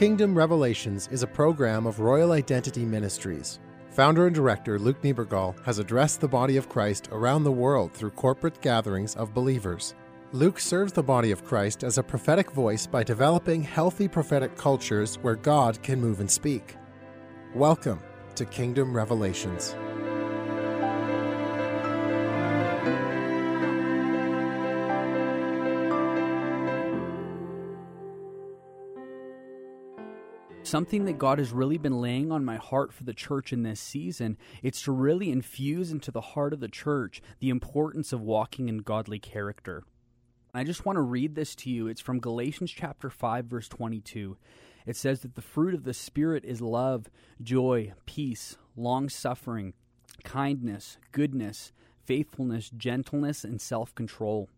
Kingdom Revelations is a program of Royal Identity Ministries. Founder and director Luke Niebergall has addressed the body of Christ around the world through corporate gatherings of believers. Luke serves the body of Christ as a prophetic voice by developing healthy prophetic cultures where God can move and speak. Welcome to Kingdom Revelations. Something that God has really been laying on my heart for the church in this season. It's to really infuse into the heart of the church the importance of walking in godly character. I just want to read this to you. It's from Galatians chapter 5 verse 22. It says that the fruit of the spirit is love, joy, peace, long-suffering, kindness, goodness, faithfulness, gentleness, and self-control.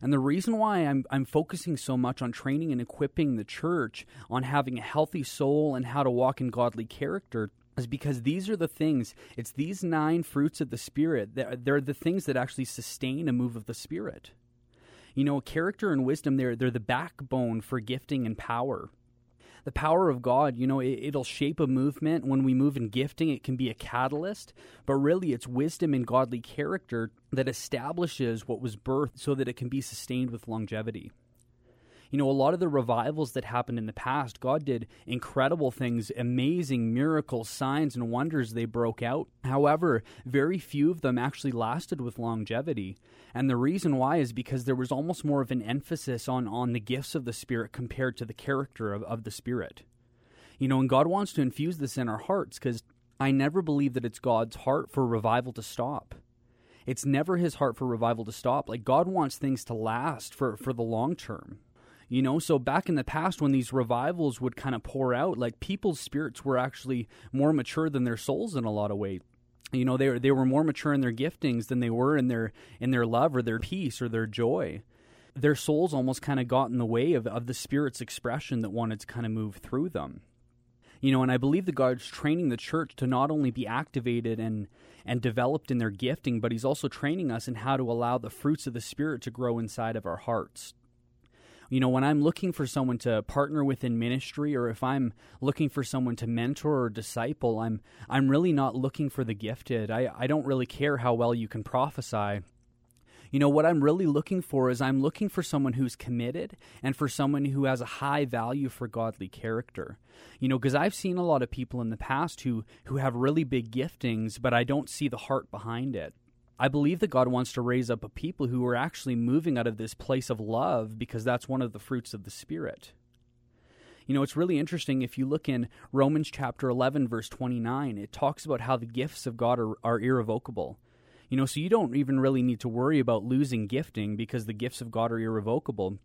And the reason why I'm, I'm focusing so much on training and equipping the church on having a healthy soul and how to walk in godly character is because these are the things, it's these nine fruits of the Spirit, that they're the things that actually sustain a move of the Spirit. You know, character and wisdom, they're, they're the backbone for gifting and power the power of God, you know, it, will shape a movement. When we move in gifting, it can be a catalyst, but really it's wisdom and godly character that establishes what was birthed so that it can be sustained with longevity. You know, a lot of the revivals that happened in the past, God did incredible things, amazing miracles, signs, and wonders they broke out. However, very few of them actually lasted with longevity. And the reason why is because there was almost more of an emphasis on, on the gifts of the Spirit compared to the character of, of the Spirit. You know, and God wants to infuse this in our hearts because I never believe that it's God's heart for revival to stop. It's never his heart for revival to stop. Like God wants things to last for, for the long term. You know, so back in the past when these revivals would kind of pour out, like people's spirits were actually more mature than their souls in a lot of ways. You know, they were, they were more mature in their giftings than they were in their in their love or their peace or their joy. Their souls almost kind of got in the way of, of the spirit's expression that wanted to kind of move through them. You know, and I believe that God's training the church to not only be activated and and developed in their gifting, but He's also training us in how to allow the fruits of the Spirit to grow inside of our hearts you know, when I'm looking for someone to partner with in ministry or if I'm looking for someone to mentor or disciple, I'm I'm really not looking for the gifted. I, I don't really care how well you can prophesy. You know, what I'm really looking for is I'm looking for someone who's committed and for someone who has a high value for godly character. You know, because I've seen a lot of people in the past who who have really big giftings, but I don't see the heart behind it. I believe that God wants to raise up a people who are actually moving out of this place of love because that's one of the fruits of the Spirit. You know, it's really interesting if you look in Romans chapter 11, verse 29, it talks about how the gifts of God are, are irrevocable. You know, so you don't even really need to worry about losing gifting because the gifts of God are irrevocable.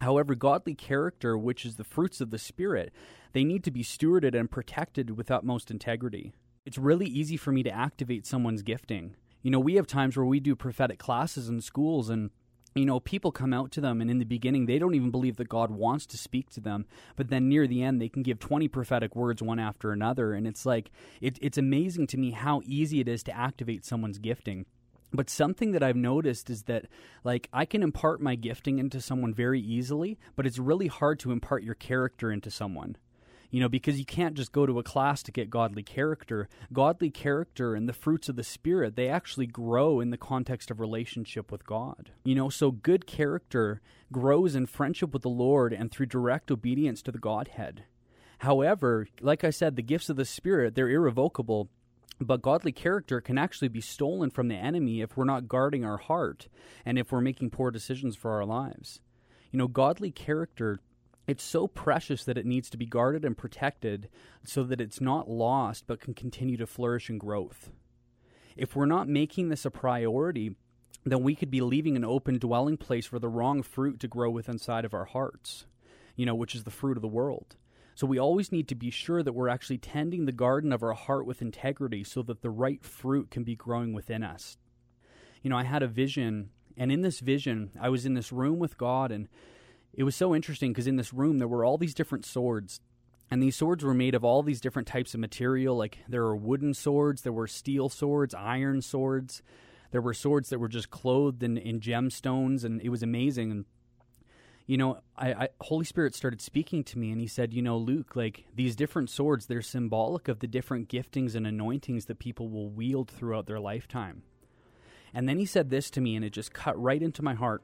However, godly character, which is the fruits of the Spirit, they need to be stewarded and protected with utmost integrity. It's really easy for me to activate someone's gifting you know, we have times where we do prophetic classes in schools and you know, people come out to them, and in the beginning, they don't even believe that God wants to speak to them. But then near the end, they can give 20 prophetic words one after another. And it's like, it, it's amazing to me how easy it is to activate someone's gifting. But something that I've noticed is that, like, I can impart my gifting into someone very easily, but it's really hard to impart your character into someone you know, because you can't just go to a class to get godly character. Godly character and the fruits of the Spirit, they actually grow in the context of relationship with God. You know, so good character grows in friendship with the Lord and through direct obedience to the Godhead. However, like I said, the gifts of the Spirit, they're irrevocable. But godly character can actually be stolen from the enemy if we're not guarding our heart and if we're making poor decisions for our lives. You know, godly character it's so precious that it needs to be guarded and protected so that it's not lost but can continue to flourish and growth. If we're not making this a priority, then we could be leaving an open dwelling place for the wrong fruit to grow within inside of our hearts, you know, which is the fruit of the world. So we always need to be sure that we're actually tending the garden of our heart with integrity so that the right fruit can be growing within us. You know, I had a vision, and in this vision, I was in this room with God, and it was so interesting because in this room there were all these different swords and these swords were made of all these different types of material like there were wooden swords there were steel swords iron swords there were swords that were just clothed in, in gemstones and it was amazing and you know, I, I, Holy Spirit started speaking to me, and He said, you know, Luke, like these different swords, they're symbolic of the different giftings and anointings that people will wield throughout their lifetime. And then He said this to me, and it just cut right into my heart.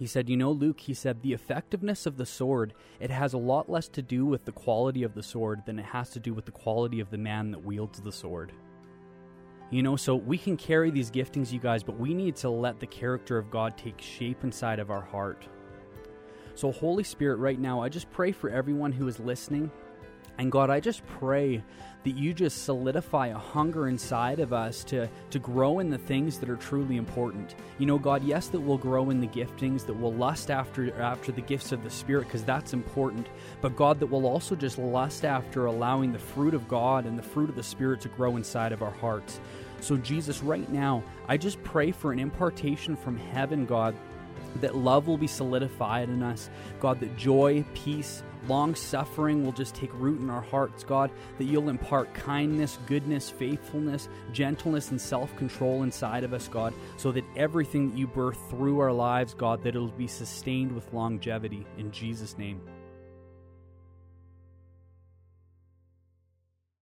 He said, You know, Luke, he said, the effectiveness of the sword, it has a lot less to do with the quality of the sword than it has to do with the quality of the man that wields the sword. You know, so we can carry these giftings, you guys, but we need to let the character of God take shape inside of our heart. So, Holy Spirit, right now, I just pray for everyone who is listening. And God, I just pray that you just solidify a hunger inside of us to, to grow in the things that are truly important. You know, God, yes, that we'll grow in the giftings, that we'll lust after after the gifts of the Spirit, because that's important. But God, that we'll also just lust after allowing the fruit of God and the fruit of the Spirit to grow inside of our hearts. So, Jesus, right now, I just pray for an impartation from heaven, God that love will be solidified in us. God, that joy, peace, long suffering will just take root in our hearts, God, that you'll impart kindness, goodness, faithfulness, gentleness, and self control inside of us, God, so that everything that you birth through our lives, God, that it'll be sustained with longevity. In Jesus' name.